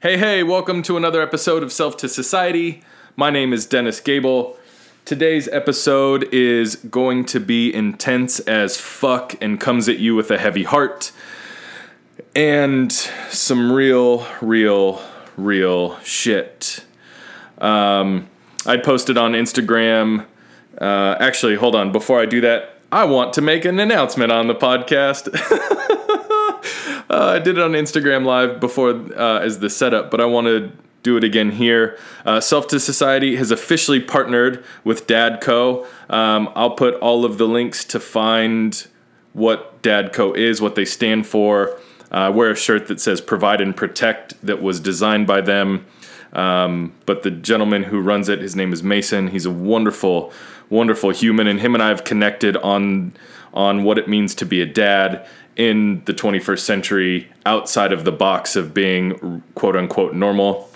Hey, hey, welcome to another episode of Self to Society. My name is Dennis Gable. Today's episode is going to be intense as fuck and comes at you with a heavy heart and some real, real, real shit. Um, I posted on Instagram. Uh, actually, hold on. Before I do that, I want to make an announcement on the podcast. Uh, I did it on Instagram Live before uh, as the setup, but I want to do it again here. Uh, Self to Society has officially partnered with Dadco. Um, I'll put all of the links to find what Dadco is, what they stand for. Uh, wear a shirt that says Provide and Protect that was designed by them. Um, but the gentleman who runs it, his name is Mason. He's a wonderful, wonderful human, and him and I have connected on on what it means to be a dad in the 21st century outside of the box of being quote unquote normal.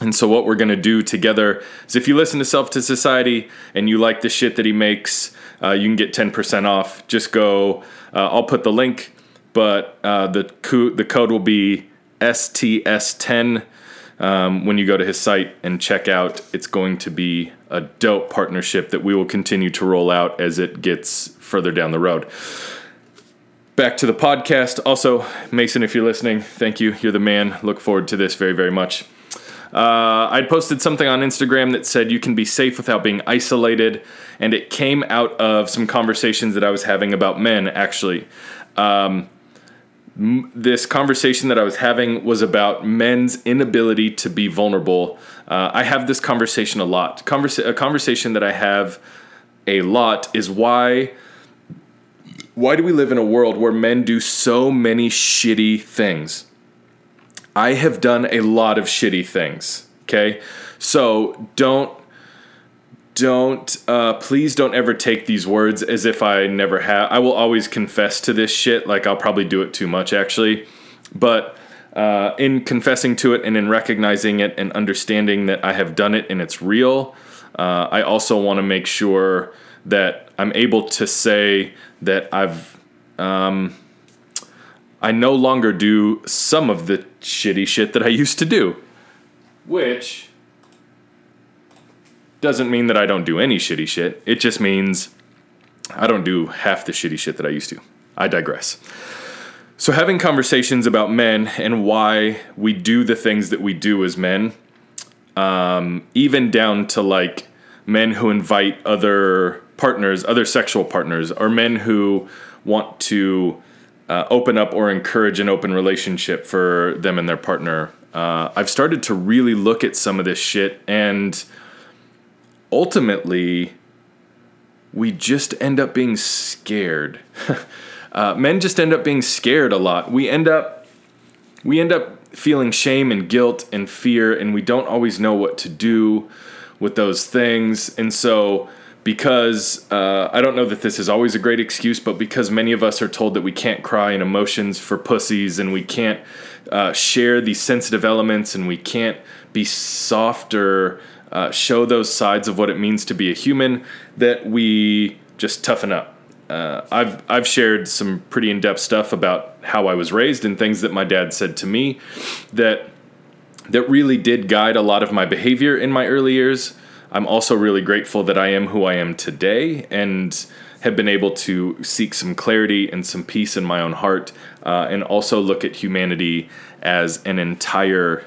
And so, what we're going to do together is if you listen to Self to Society and you like the shit that he makes, uh, you can get 10% off. Just go, uh, I'll put the link, but uh, the, co- the code will be STS10 um, when you go to his site and check out. It's going to be a dope partnership that we will continue to roll out as it gets further down the road back to the podcast. Also, Mason, if you're listening, thank you. You're the man. Look forward to this very, very much. Uh, I'd posted something on Instagram that said you can be safe without being isolated, and it came out of some conversations that I was having about men, actually. Um, this conversation that I was having was about men's inability to be vulnerable. Uh, I have this conversation a lot. Conversa- a conversation that I have a lot is why why do we live in a world where men do so many shitty things? I have done a lot of shitty things. Okay, so don't don't uh, please don't ever take these words as if I never have. I will always confess to this shit. Like I'll probably do it too much actually, but uh, in confessing to it and in recognizing it and understanding that I have done it and it's real, uh, I also want to make sure that I'm able to say that I've um, I no longer do some of the shitty shit that I used to do, which doesn't mean that I don't do any shitty shit. It just means I don't do half the shitty shit that I used to. I digress. So, having conversations about men and why we do the things that we do as men, um, even down to like men who invite other partners, other sexual partners, or men who want to uh, open up or encourage an open relationship for them and their partner. Uh, I've started to really look at some of this shit, and ultimately, we just end up being scared. uh, men just end up being scared a lot. We end up, we end up feeling shame and guilt and fear, and we don't always know what to do with those things, and so because uh, I don't know that this is always a great excuse, but because many of us are told that we can't cry in emotions for pussies and we can't uh, share these sensitive elements and we can't be softer, uh, show those sides of what it means to be a human, that we just toughen up. Uh, I've I've shared some pretty in depth stuff about how I was raised and things that my dad said to me that that really did guide a lot of my behavior in my early years. I'm also really grateful that I am who I am today and have been able to seek some clarity and some peace in my own heart uh, and also look at humanity as an entire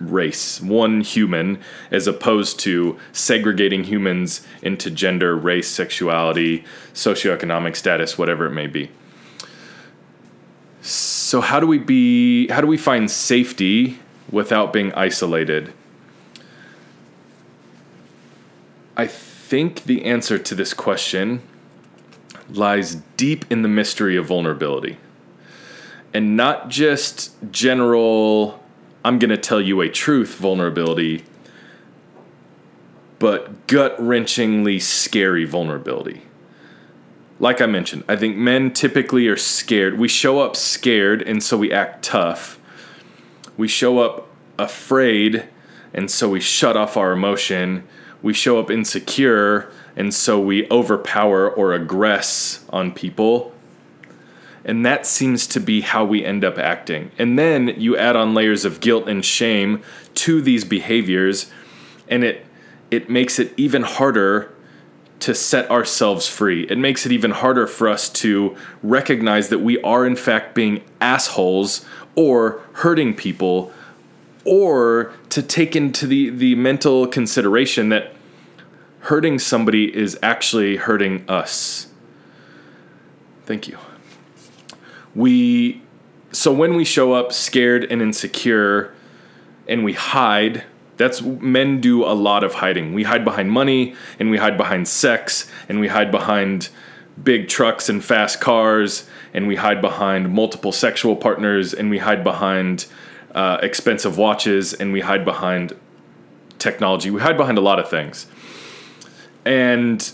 race, one human, as opposed to segregating humans into gender, race, sexuality, socioeconomic status, whatever it may be. So how do we be how do we find safety without being isolated? I think the answer to this question lies deep in the mystery of vulnerability. And not just general, I'm going to tell you a truth vulnerability, but gut wrenchingly scary vulnerability. Like I mentioned, I think men typically are scared. We show up scared, and so we act tough. We show up afraid, and so we shut off our emotion we show up insecure and so we overpower or aggress on people And that seems to be how we end up acting. And then you add on layers of guilt and shame to these behaviors, and it it makes it even harder to set ourselves free. It makes it even harder for us to recognize that we are in fact being assholes or hurting people or to take into the the mental consideration that hurting somebody is actually hurting us. Thank you. We so when we show up scared and insecure and we hide, that's men do a lot of hiding. We hide behind money and we hide behind sex and we hide behind big trucks and fast cars and we hide behind multiple sexual partners and we hide behind uh, expensive watches and we hide behind technology. We hide behind a lot of things. And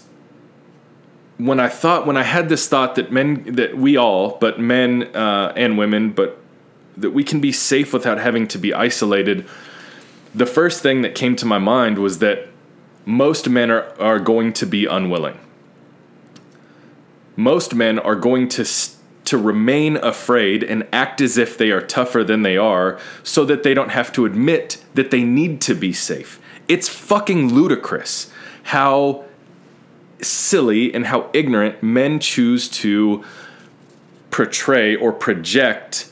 when I thought, when I had this thought that men, that we all, but men uh, and women, but that we can be safe without having to be isolated, the first thing that came to my mind was that most men are, are going to be unwilling. Most men are going to to remain afraid and act as if they are tougher than they are so that they don't have to admit that they need to be safe. It's fucking ludicrous how silly and how ignorant men choose to portray or project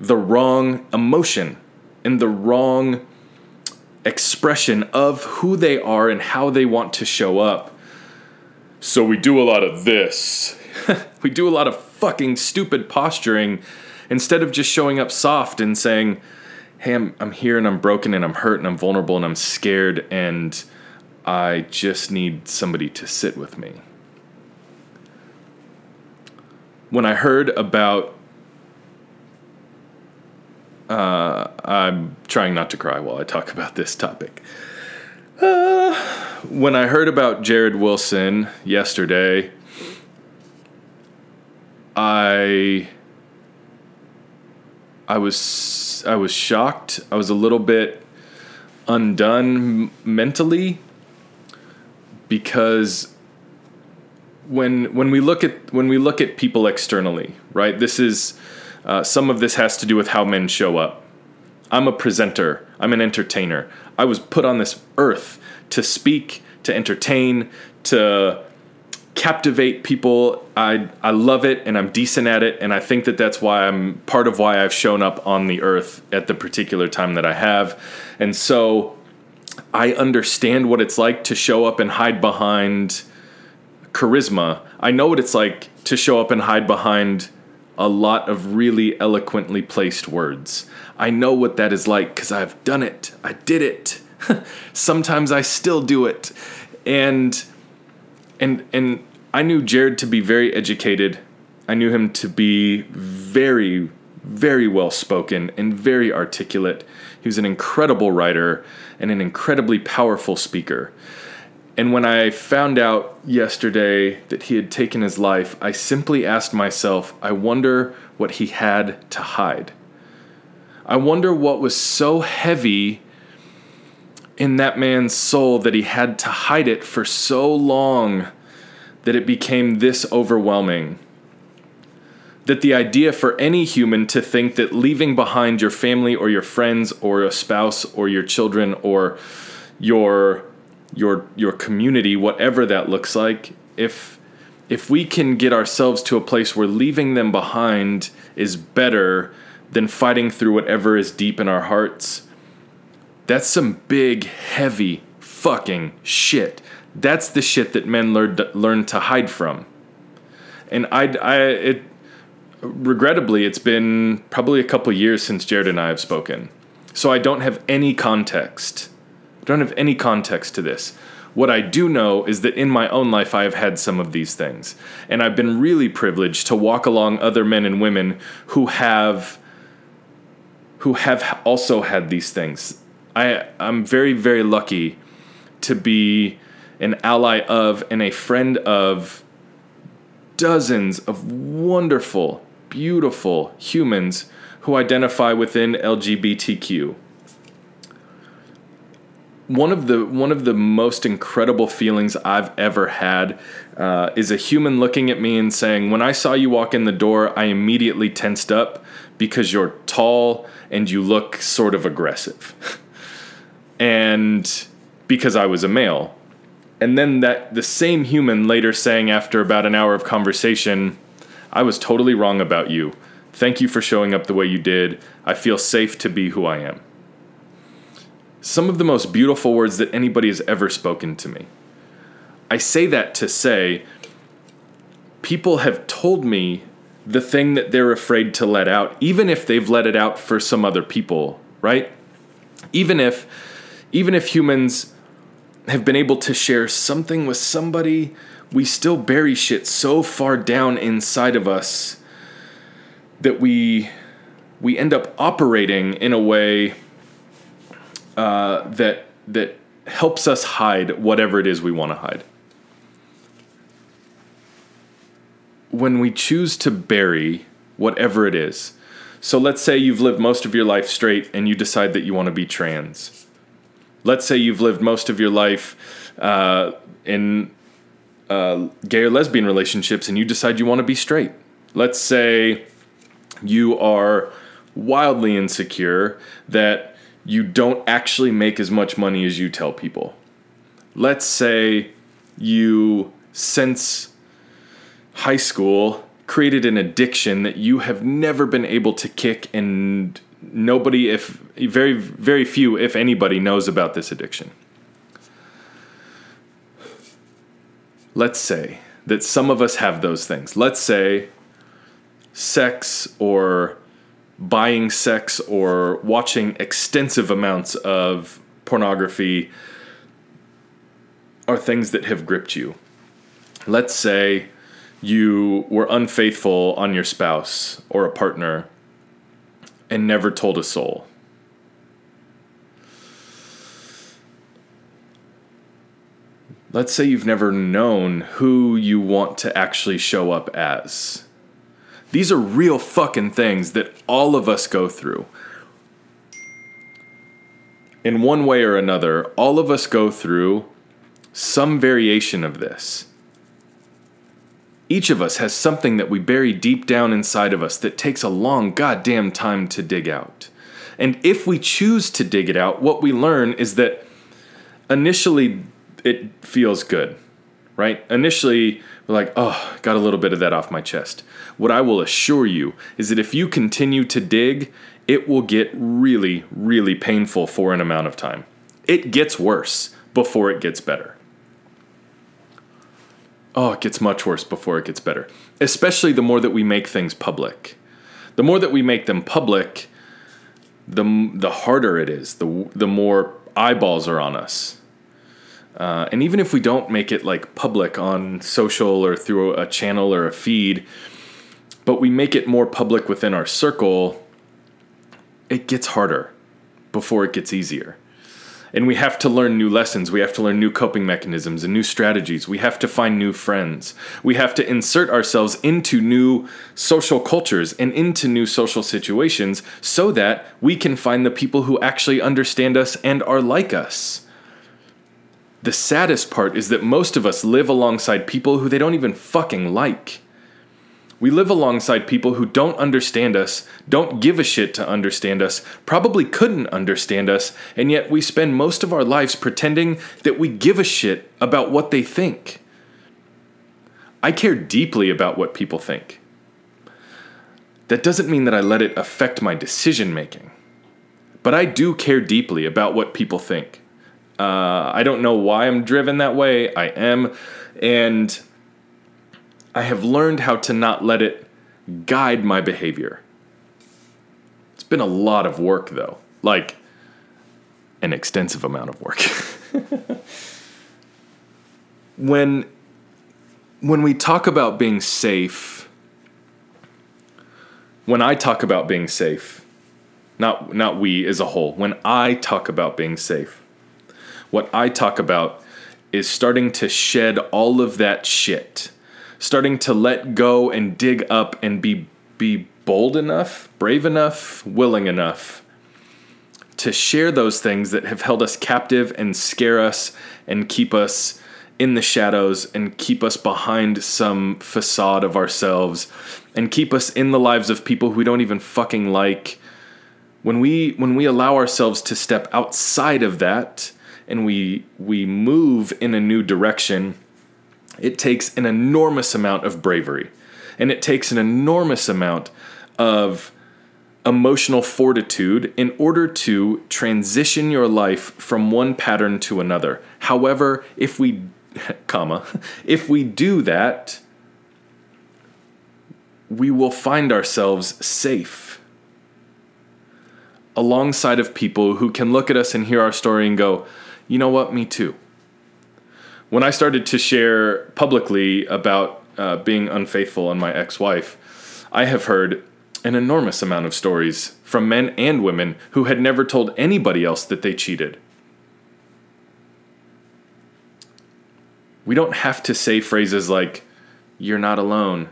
the wrong emotion and the wrong expression of who they are and how they want to show up. So we do a lot of this. we do a lot of fucking stupid posturing instead of just showing up soft and saying, hey, I'm, I'm here and I'm broken and I'm hurt and I'm vulnerable and I'm scared and I just need somebody to sit with me. When I heard about, uh, I'm trying not to cry while I talk about this topic. Uh, when I heard about Jarrid Wilson yesterday, I I was I was shocked. I was a little bit undone mentally because when when we look at when we look at people externally, right? This is uh, some of this has to do with how men show up. I'm a presenter. I'm an entertainer. I was put on this earth to speak, to entertain, to captivate people. I I love it and I'm decent at it and I think that that's why I'm part of why I've shown up on the earth at the particular time that I have. And so I understand what it's like to show up and hide behind charisma. I know what it's like to show up and hide behind a lot of really eloquently placed words. I know what that is like because I've done it. I did it. Sometimes I still do it. And and and I knew Jarrid to be very educated. I knew him to be very very well spoken and very articulate. He was an incredible writer and an incredibly powerful speaker. And when I found out yesterday that he had taken his life, I simply asked myself, I wonder what he had to hide. I wonder what was so heavy in that man's soul that he had to hide it for so long that it became this overwhelming that the idea for any human to think that leaving behind your family or your friends or a spouse or your children or your your your community whatever that looks like if if we can get ourselves to a place where leaving them behind is better than fighting through whatever is deep in our hearts that's some big heavy fucking shit. That's the shit that men learn learn to hide from. And I, I it regrettably, it's been probably a couple years since Jarrid and I have spoken. So I don't have any context. I don't have any context to this. What I do know is that in my own life, I have had some of these things. And I've been really privileged to walk along other men and women who have who have also had these things. I, I'm very, very lucky to be an ally of and a friend of dozens of wonderful beautiful humans who identify within LGBTQ. one of the one of the most incredible feelings I've ever had uh, is a human looking at me and saying, "When I saw you walk in the door, I immediately tensed up because you're tall and you look sort of aggressive, and because I was a male." And then that the same human later saying after about an hour of conversation, "I was totally wrong about you. Thank you for showing up the way you did. I feel safe to be who I am." some of the most beautiful words that anybody has ever spoken to me. I say that to say people have told me the thing that they're afraid to let out, even if they've let it out for some other people, right? Even if even if humans have been able to share something with somebody, we still bury shit so far down inside of us that we we end up operating in a way uh, that that helps us hide whatever it is we want to hide. When we choose to bury whatever it is, so let's say you've lived most of your life straight and you decide that you want to be trans. Let's say you've lived most of your life uh, in uh, gay or lesbian relationships and you decide you want to be straight. Let's say you are wildly insecure that you don't actually make as much money as you tell people. Let's say you, since high school, created an addiction that you have never been able to kick, and nobody, if very, very few, if anybody, knows about this addiction. Let's say that some of us have those things. Let's say sex or buying sex or watching extensive amounts of pornography are things that have gripped you. Let's say you were unfaithful on your spouse or a partner and never told a soul. Let's say you've never known who you want to actually show up as. These are real fucking things that all of us go through. In one way or another, all of us go through some variation of this. Each of us has something that we bury deep down inside of us that takes a long goddamn time to dig out. And if we choose to dig it out, what we learn is that initially it feels good, right? Initially, we're like, oh, got a little bit of that off my chest. What I will assure you is that if you continue to dig, it will get really, really painful for an amount of time. It gets worse before it gets better. Oh, it gets much worse before it gets better. Especially the more that we make things public. The more that we make them public, the, the harder it is, the, the more eyeballs are on us. Uh, and even if we don't make it like public on social or through a channel or a feed, but we make it more public within our circle, it gets harder before it gets easier. And we have to learn new lessons. We have to learn new coping mechanisms and new strategies. We have to find new friends. We have to insert ourselves into new social cultures and into new social situations so that we can find the people who actually understand us and are like us. The saddest part is that most of us live alongside people who they don't even fucking like. We live alongside people who don't understand us, don't give a shit to understand us, probably couldn't understand us, and yet we spend most of our lives pretending that we give a shit about what they think. I care deeply about what people think. That doesn't mean that I let it affect my decision making, but I do care deeply about what people think. Uh, I don't know why I'm driven that way. I am. And I have learned how to not let it guide my behavior. It's been a lot of work, though. Like, an extensive amount of work. when when we talk about being safe, when I talk about being safe, not not we as a whole, when I talk about being safe, what I talk about is starting to shed all of that shit. Starting to let go and dig up and be be bold enough, brave enough, willing enough to share those things that have held us captive and scare us and keep us in the shadows and keep us behind some facade of ourselves and keep us in the lives of people who we don't even fucking like. When we when we allow ourselves to step outside of that and we we move in a new direction it takes an enormous amount of bravery and it takes an enormous amount of emotional fortitude in order to transition your life from one pattern to another. However, if we comma, if we do that, we will find ourselves safe alongside of people who can look at us and hear our story and go, "You know what? Me too." When I started to share publicly about uh, being unfaithful on my ex-wife, I have heard an enormous amount of stories from men and women who had never told anybody else that they cheated. We don't have to say phrases like, you're not alone,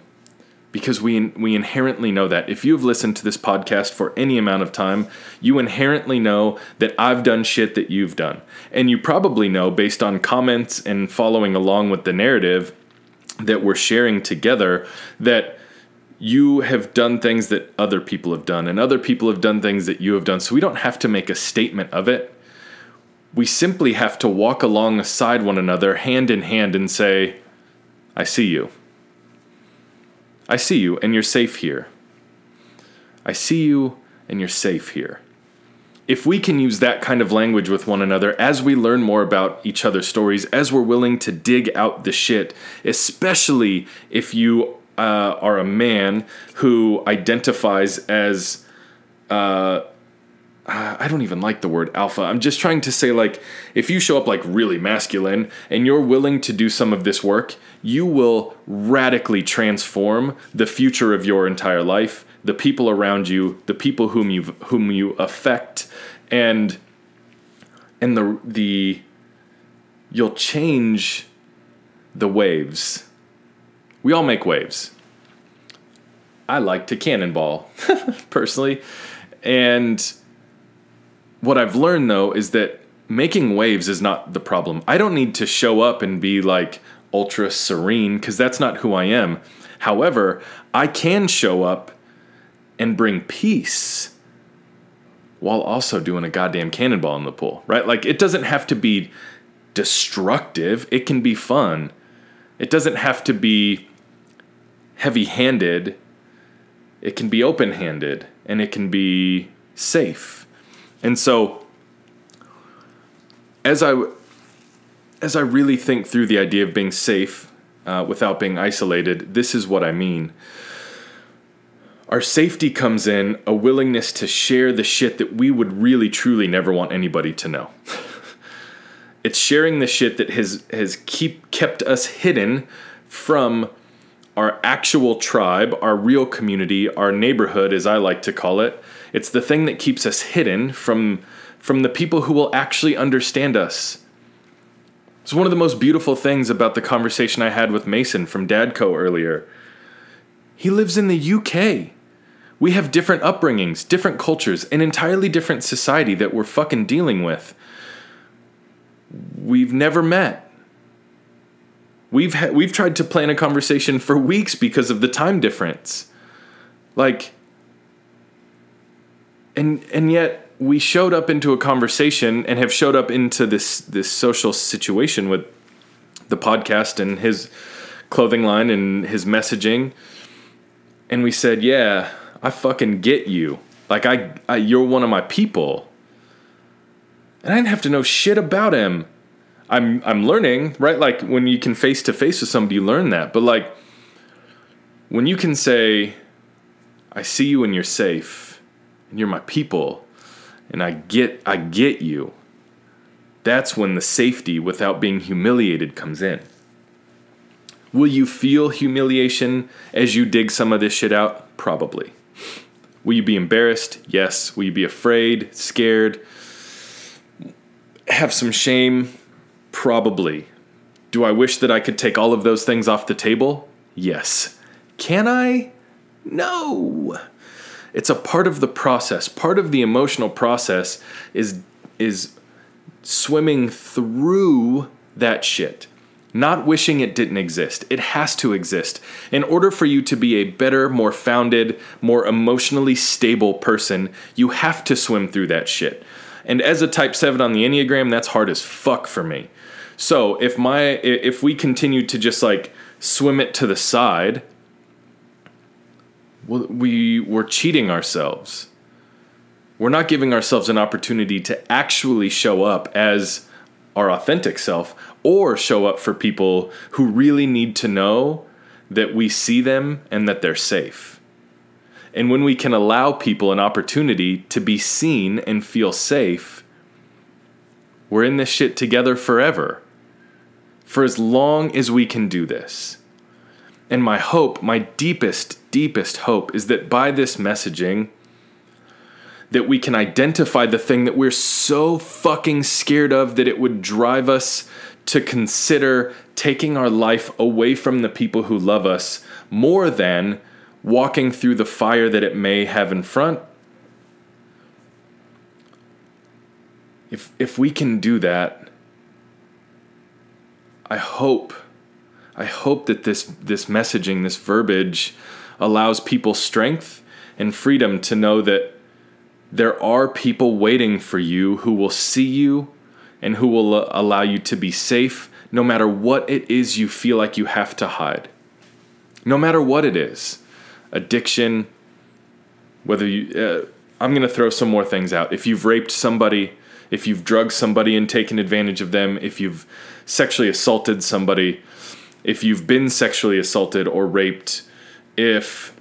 because we, we inherently know that. If you've listened to this podcast for any amount of time, you inherently know that I've done shit that you've done. And you probably know, based on comments and following along with the narrative that we're sharing together, that you have done things that other people have done, and other people have done things that you have done. So we don't have to make a statement of it. We simply have to walk alongside one another, hand in hand, and say, I see you. I see you, and you're safe here. I see you, and you're safe here. If we can use that kind of language with one another as we learn more about each other's stories, as we're willing to dig out the shit, especially if you uh, are a man who identifies as uh, I don't even like the word alpha. I'm just trying to say, like, if you show up like really masculine and you're willing to do some of this work, you will radically transform the future of your entire life, the people around you, the people whom you whom you affect, and and the the you'll change the waves we all make waves. I like to cannonball, personally. And what I've learned though is that making waves is not the problem. I don't need to show up and be like ultra serene because that's not who I am. However, I can show up and bring peace while also doing a goddamn cannonball in the pool, right? Like it doesn't have to be destructive, it can be fun. It doesn't have to be heavy handed, it can be open handed and it can be safe. And so, as I as I really think through the idea of being safe uh, without being isolated, this is what I mean. Our safety comes in a willingness to share the shit that we would really truly never want anybody to know. it's sharing the shit that has has keep kept us hidden from our actual tribe, our real community, our neighborhood, as I like to call it. It's the thing that keeps us hidden from, from the people who will actually understand us. It's one of the most beautiful things about the conversation I had with Mason from Dadco earlier. He lives in the UK. We have different upbringings, different cultures, an entirely different society that we're fucking dealing with. We've never met We've ha- we've tried to plan a conversation for weeks because of the time difference. Like and and yet we showed up into a conversation and have showed up into this this social situation with the podcast and his clothing line and his messaging and we said, "Yeah, I fucking get you. Like I, I you're one of my people." And I didn't have to know shit about him. I'm I'm learning, right? Like when you can face to face with somebody, you learn that. But like when you can say, I see you and you're safe, and you're my people, and I get I get you, that's when the safety without being humiliated comes in. Will you feel humiliation as you dig some of this shit out? Probably. Will you be embarrassed? Yes. Will you be afraid, scared, have some shame? Probably. Do I wish that I could take all of those things off the table? Yes. Can I? No. It's a part of the process. Part of the emotional process is is swimming through that shit. Not wishing it didn't exist. It has to exist. In order for you to be a better, more founded, more emotionally stable person, you have to swim through that shit. And as a type 7 on the Enneagram, that's hard as fuck for me. So, if my if we continue to just like swim it to the side, we we're cheating ourselves. We're not giving ourselves an opportunity to actually show up as our authentic self or show up for people who really need to know that we see them and that they're safe. And when we can allow people an opportunity to be seen and feel safe, we're in this shit together forever. For as long as we can do this. And my hope, my deepest, deepest hope, is that by this messaging, that we can identify the thing that we're so fucking scared of that it would drive us to consider taking our life away from the people who love us more than walking through the fire that it may have in front. If, if we can do that, I hope, I hope that this, this messaging, this verbiage, allows people strength and freedom to know that there are people waiting for you who will see you and who will allow you to be safe no matter what it is you feel like you have to hide. No matter what it is addiction, whether you, uh, I'm going to throw some more things out. If you've raped somebody, if you've drugged somebody and taken advantage of them, if you've sexually assaulted somebody, if you've been sexually assaulted or raped, if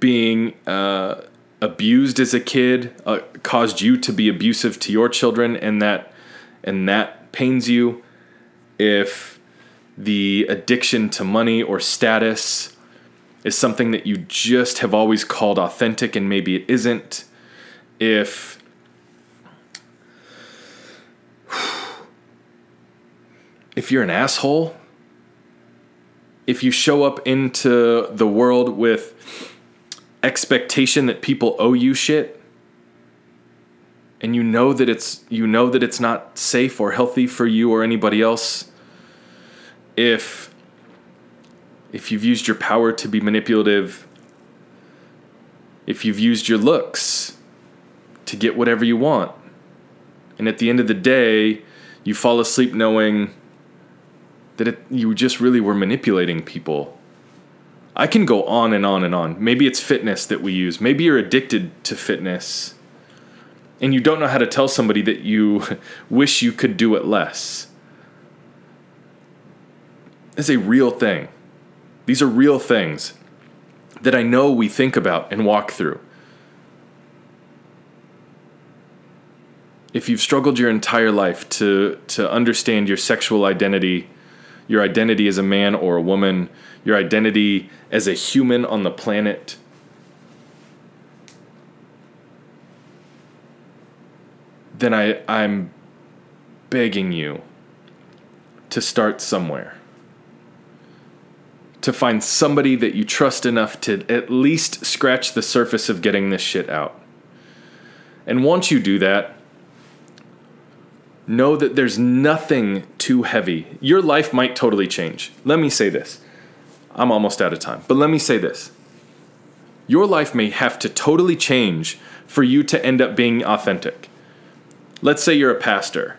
being uh, abused as a kid uh, caused you to be abusive to your children and that and that pains you if the addiction to money or status is something that you just have always called authentic and maybe it isn't if if you're an asshole if you show up into the world with expectation that people owe you shit and you know that it's you know that it's not safe or healthy for you or anybody else if if you've used your power to be manipulative if you've used your looks to get whatever you want and at the end of the day you fall asleep knowing that it, you just really were manipulating people I can go on and on and on. Maybe it's fitness that we use. Maybe you're addicted to fitness and you don't know how to tell somebody that you wish you could do it less. It's a real thing. These are real things that I know we think about and walk through. If you've struggled your entire life to, to understand your sexual identity, your identity as a man or a woman, your identity as a human on the planet. Then I, I'm begging you to start somewhere. To find somebody that you trust enough to at least scratch the surface of getting this shit out. And once you do that, know that there's nothing too heavy. Your life might totally change. Let me say this I'm almost out of time. But let me say this your life may have to totally change for you to end up being authentic. Let's say you're a pastor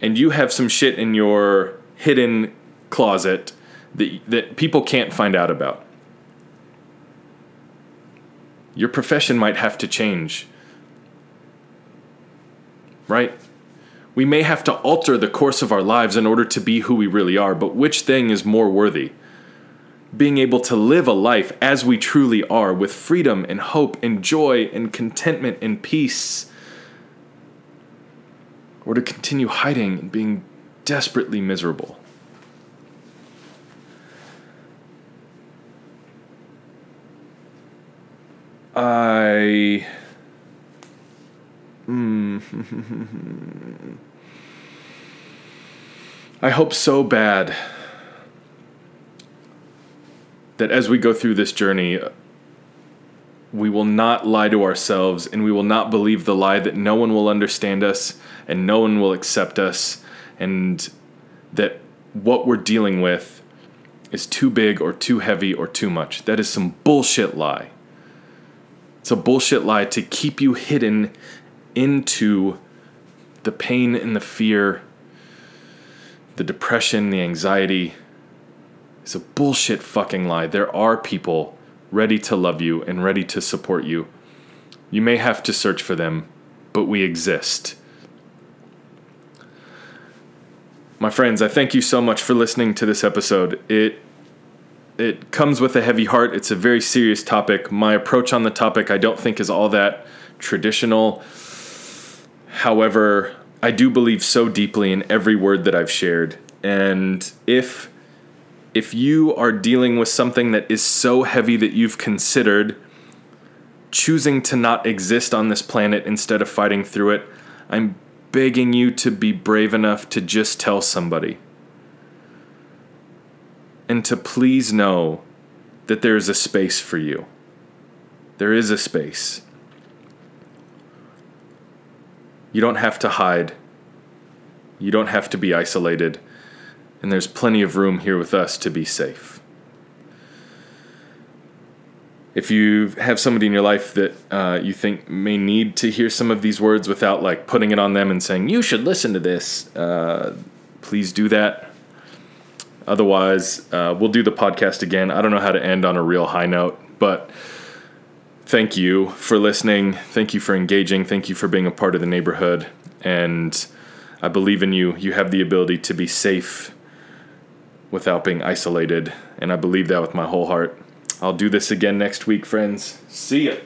and you have some shit in your hidden closet that, that people can't find out about. Your profession might have to change. Right? We may have to alter the course of our lives in order to be who we really are, but which thing is more worthy? Being able to live a life as we truly are with freedom and hope and joy and contentment and peace, or to continue hiding and being desperately miserable. I. Mm. I hope so bad that as we go through this journey, we will not lie to ourselves and we will not believe the lie that no one will understand us and no one will accept us and that what we're dealing with is too big or too heavy or too much. That is some bullshit lie. It's a bullshit lie to keep you hidden into the pain and the fear, the depression, the anxiety. It's a bullshit fucking lie. There are people ready to love you and ready to support you. You may have to search for them, but we exist. My friends, I thank you so much for listening to this episode. It it comes with a heavy heart. It's a very serious topic. My approach on the topic I don't think is all that traditional. However, I do believe so deeply in every word that I've shared. And if if you are dealing with something that is so heavy that you've considered choosing to not exist on this planet instead of fighting through it, I'm begging you to be brave enough to just tell somebody. And to please know that there is a space for you. There is a space. You don't have to hide. You don't have to be isolated and there's plenty of room here with us to be safe. If you have somebody in your life that uh, you think may need to hear some of these words without like putting it on them and saying you should listen to this, uh, please do that. Otherwise, uh, we'll do the podcast again. I don't know how to end on a real high note, but thank you for listening. Thank you for engaging. Thank you for being a part of the neighborhood. And I believe in you. You have the ability to be safe without being isolated. And I believe that with my whole heart. I'll do this again next week, friends. See ya.